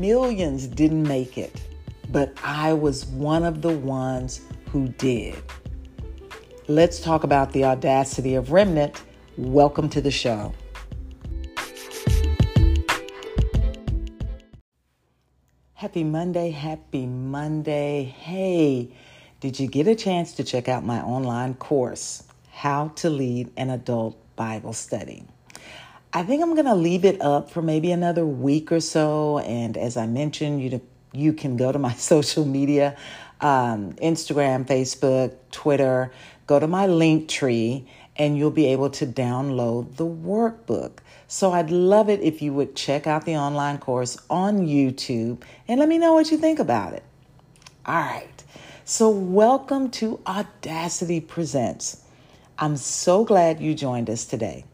millions didn't make it, but I was one of the ones who did. Let's talk about the audacity of Remnant. Welcome to the show. Happy Monday, happy Monday. Hey, did you get a chance to check out my online course, How to Lead an Adult Bible Study? I think I'm going to leave it up for maybe another week or so. And as I mentioned, you, you can go to my social media um, Instagram, Facebook, Twitter, go to my Linktree, and you'll be able to download the workbook. So I'd love it if you would check out the online course on YouTube and let me know what you think about it. All right. So, welcome to Audacity Presents. I'm so glad you joined us today.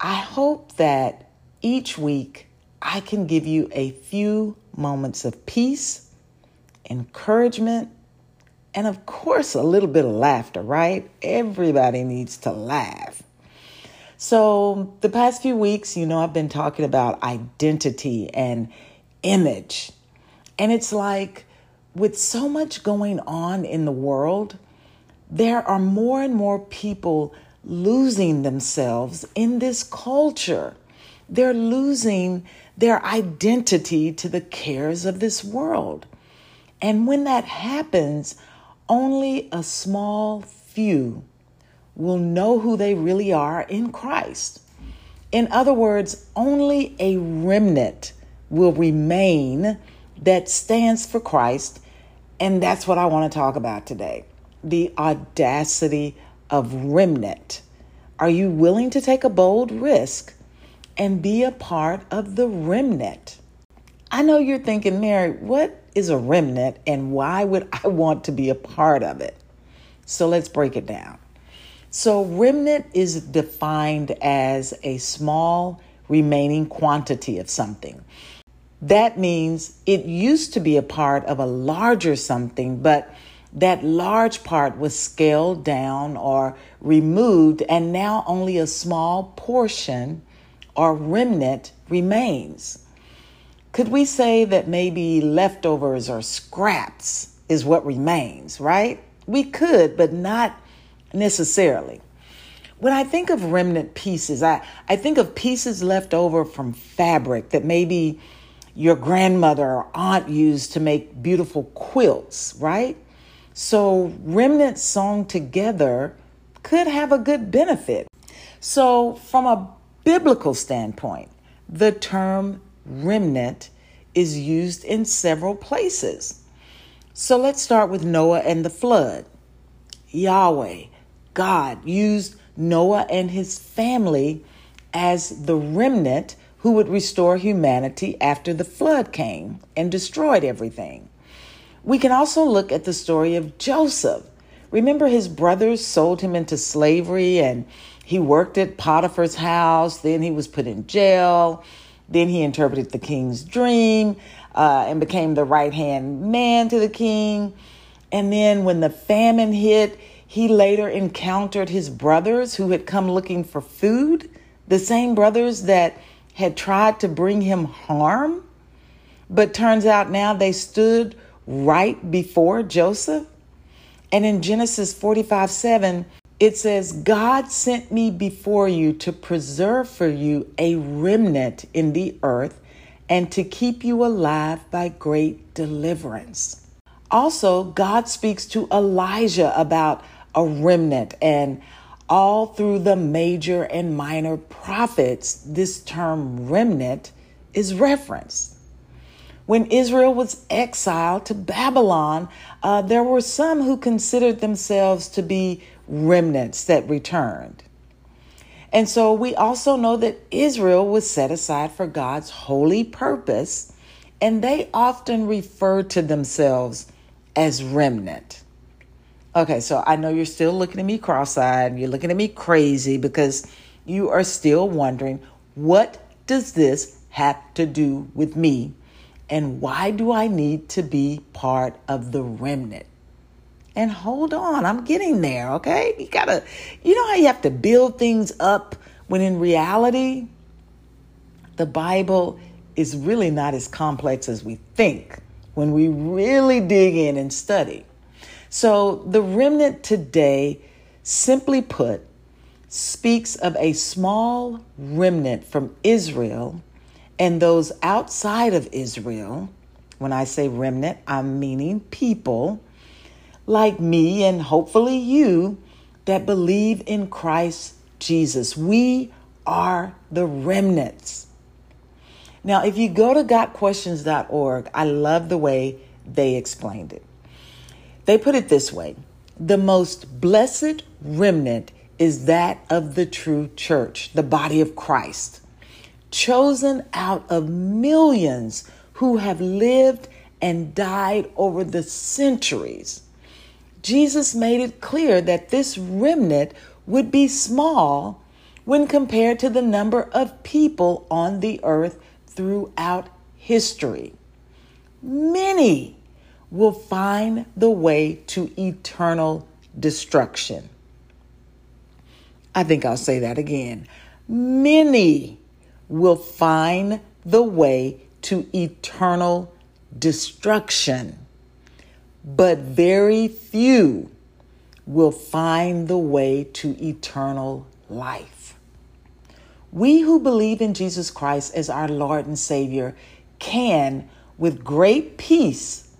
I hope that each week I can give you a few moments of peace, encouragement, and of course, a little bit of laughter, right? Everybody needs to laugh. So, the past few weeks, you know, I've been talking about identity and image. And it's like, with so much going on in the world, there are more and more people losing themselves in this culture. They're losing their identity to the cares of this world. And when that happens, only a small few will know who they really are in Christ. In other words, only a remnant will remain that stands for Christ. And that's what I want to talk about today the audacity of remnant. Are you willing to take a bold risk and be a part of the remnant? I know you're thinking, Mary, what is a remnant and why would I want to be a part of it? So let's break it down. So, remnant is defined as a small remaining quantity of something. That means it used to be a part of a larger something, but that large part was scaled down or removed, and now only a small portion or remnant remains. Could we say that maybe leftovers or scraps is what remains, right? We could, but not necessarily. When I think of remnant pieces, I, I think of pieces left over from fabric that maybe your grandmother or aunt used to make beautiful quilts, right? So, remnant song together could have a good benefit. So, from a biblical standpoint, the term remnant is used in several places. So, let's start with Noah and the flood. Yahweh God used Noah and his family as the remnant who would restore humanity after the flood came and destroyed everything. We can also look at the story of Joseph. Remember, his brothers sold him into slavery and he worked at Potiphar's house. Then he was put in jail. Then he interpreted the king's dream uh, and became the right hand man to the king. And then when the famine hit, he later encountered his brothers who had come looking for food, the same brothers that had tried to bring him harm. But turns out now they stood right before Joseph. And in Genesis 45 7, it says, God sent me before you to preserve for you a remnant in the earth and to keep you alive by great deliverance. Also, God speaks to Elijah about a remnant. And all through the major and minor prophets, this term remnant is referenced. When Israel was exiled to Babylon, uh, there were some who considered themselves to be remnants that returned. And so we also know that Israel was set aside for God's holy purpose, and they often refer to themselves as remnant. Okay, so I know you're still looking at me cross eyed, you're looking at me crazy because you are still wondering what does this have to do with me? And why do I need to be part of the remnant? And hold on, I'm getting there, okay? You gotta, you know how you have to build things up when in reality, the Bible is really not as complex as we think when we really dig in and study. So, the remnant today, simply put, speaks of a small remnant from Israel and those outside of Israel. When I say remnant, I'm meaning people like me and hopefully you that believe in Christ Jesus. We are the remnants. Now, if you go to gotquestions.org, I love the way they explained it. They put it this way The most blessed remnant is that of the true church, the body of Christ, chosen out of millions who have lived and died over the centuries. Jesus made it clear that this remnant would be small when compared to the number of people on the earth throughout history. Many will find the way to eternal destruction. I think I'll say that again. Many will find the way to eternal destruction, but very few will find the way to eternal life. We who believe in Jesus Christ as our Lord and Savior can, with great peace,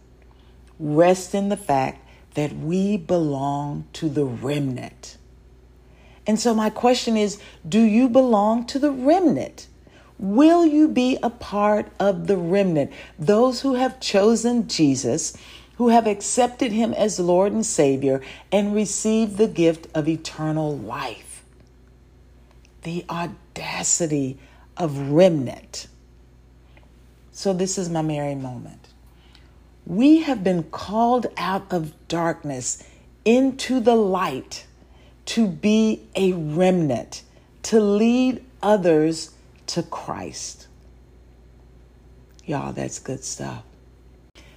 rest in the fact that we belong to the remnant. And so, my question is do you belong to the remnant? Will you be a part of the remnant? Those who have chosen Jesus, who have accepted him as Lord and Savior, and received the gift of eternal life the audacity of remnant. So, this is my Mary moment. We have been called out of darkness into the light to be a remnant, to lead others to Christ. Y'all, that's good stuff.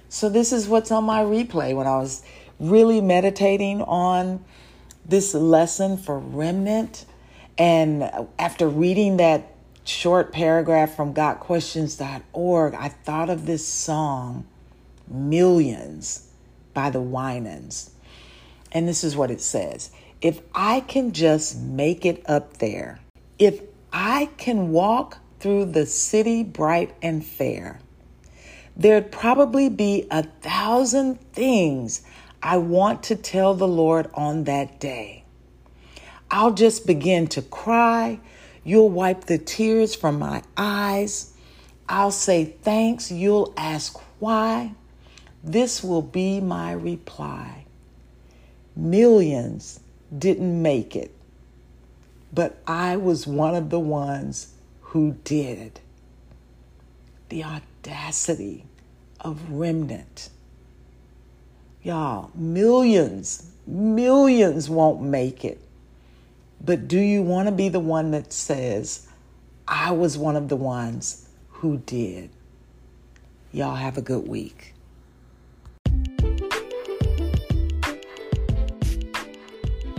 So, this is what's on my replay when I was really meditating on this lesson for remnant. And after reading that short paragraph from GotQuestions.org, I thought of this song, Millions by the Winans. And this is what it says If I can just make it up there, if I can walk through the city bright and fair, there'd probably be a thousand things I want to tell the Lord on that day. I'll just begin to cry. You'll wipe the tears from my eyes. I'll say thanks. You'll ask why. This will be my reply. Millions didn't make it, but I was one of the ones who did. The audacity of remnant. Y'all, millions, millions won't make it. But do you want to be the one that says, I was one of the ones who did? Y'all have a good week.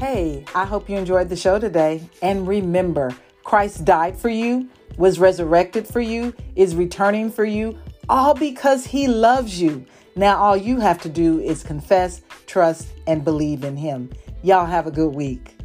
Hey, I hope you enjoyed the show today. And remember, Christ died for you, was resurrected for you, is returning for you, all because he loves you. Now, all you have to do is confess, trust, and believe in him. Y'all have a good week.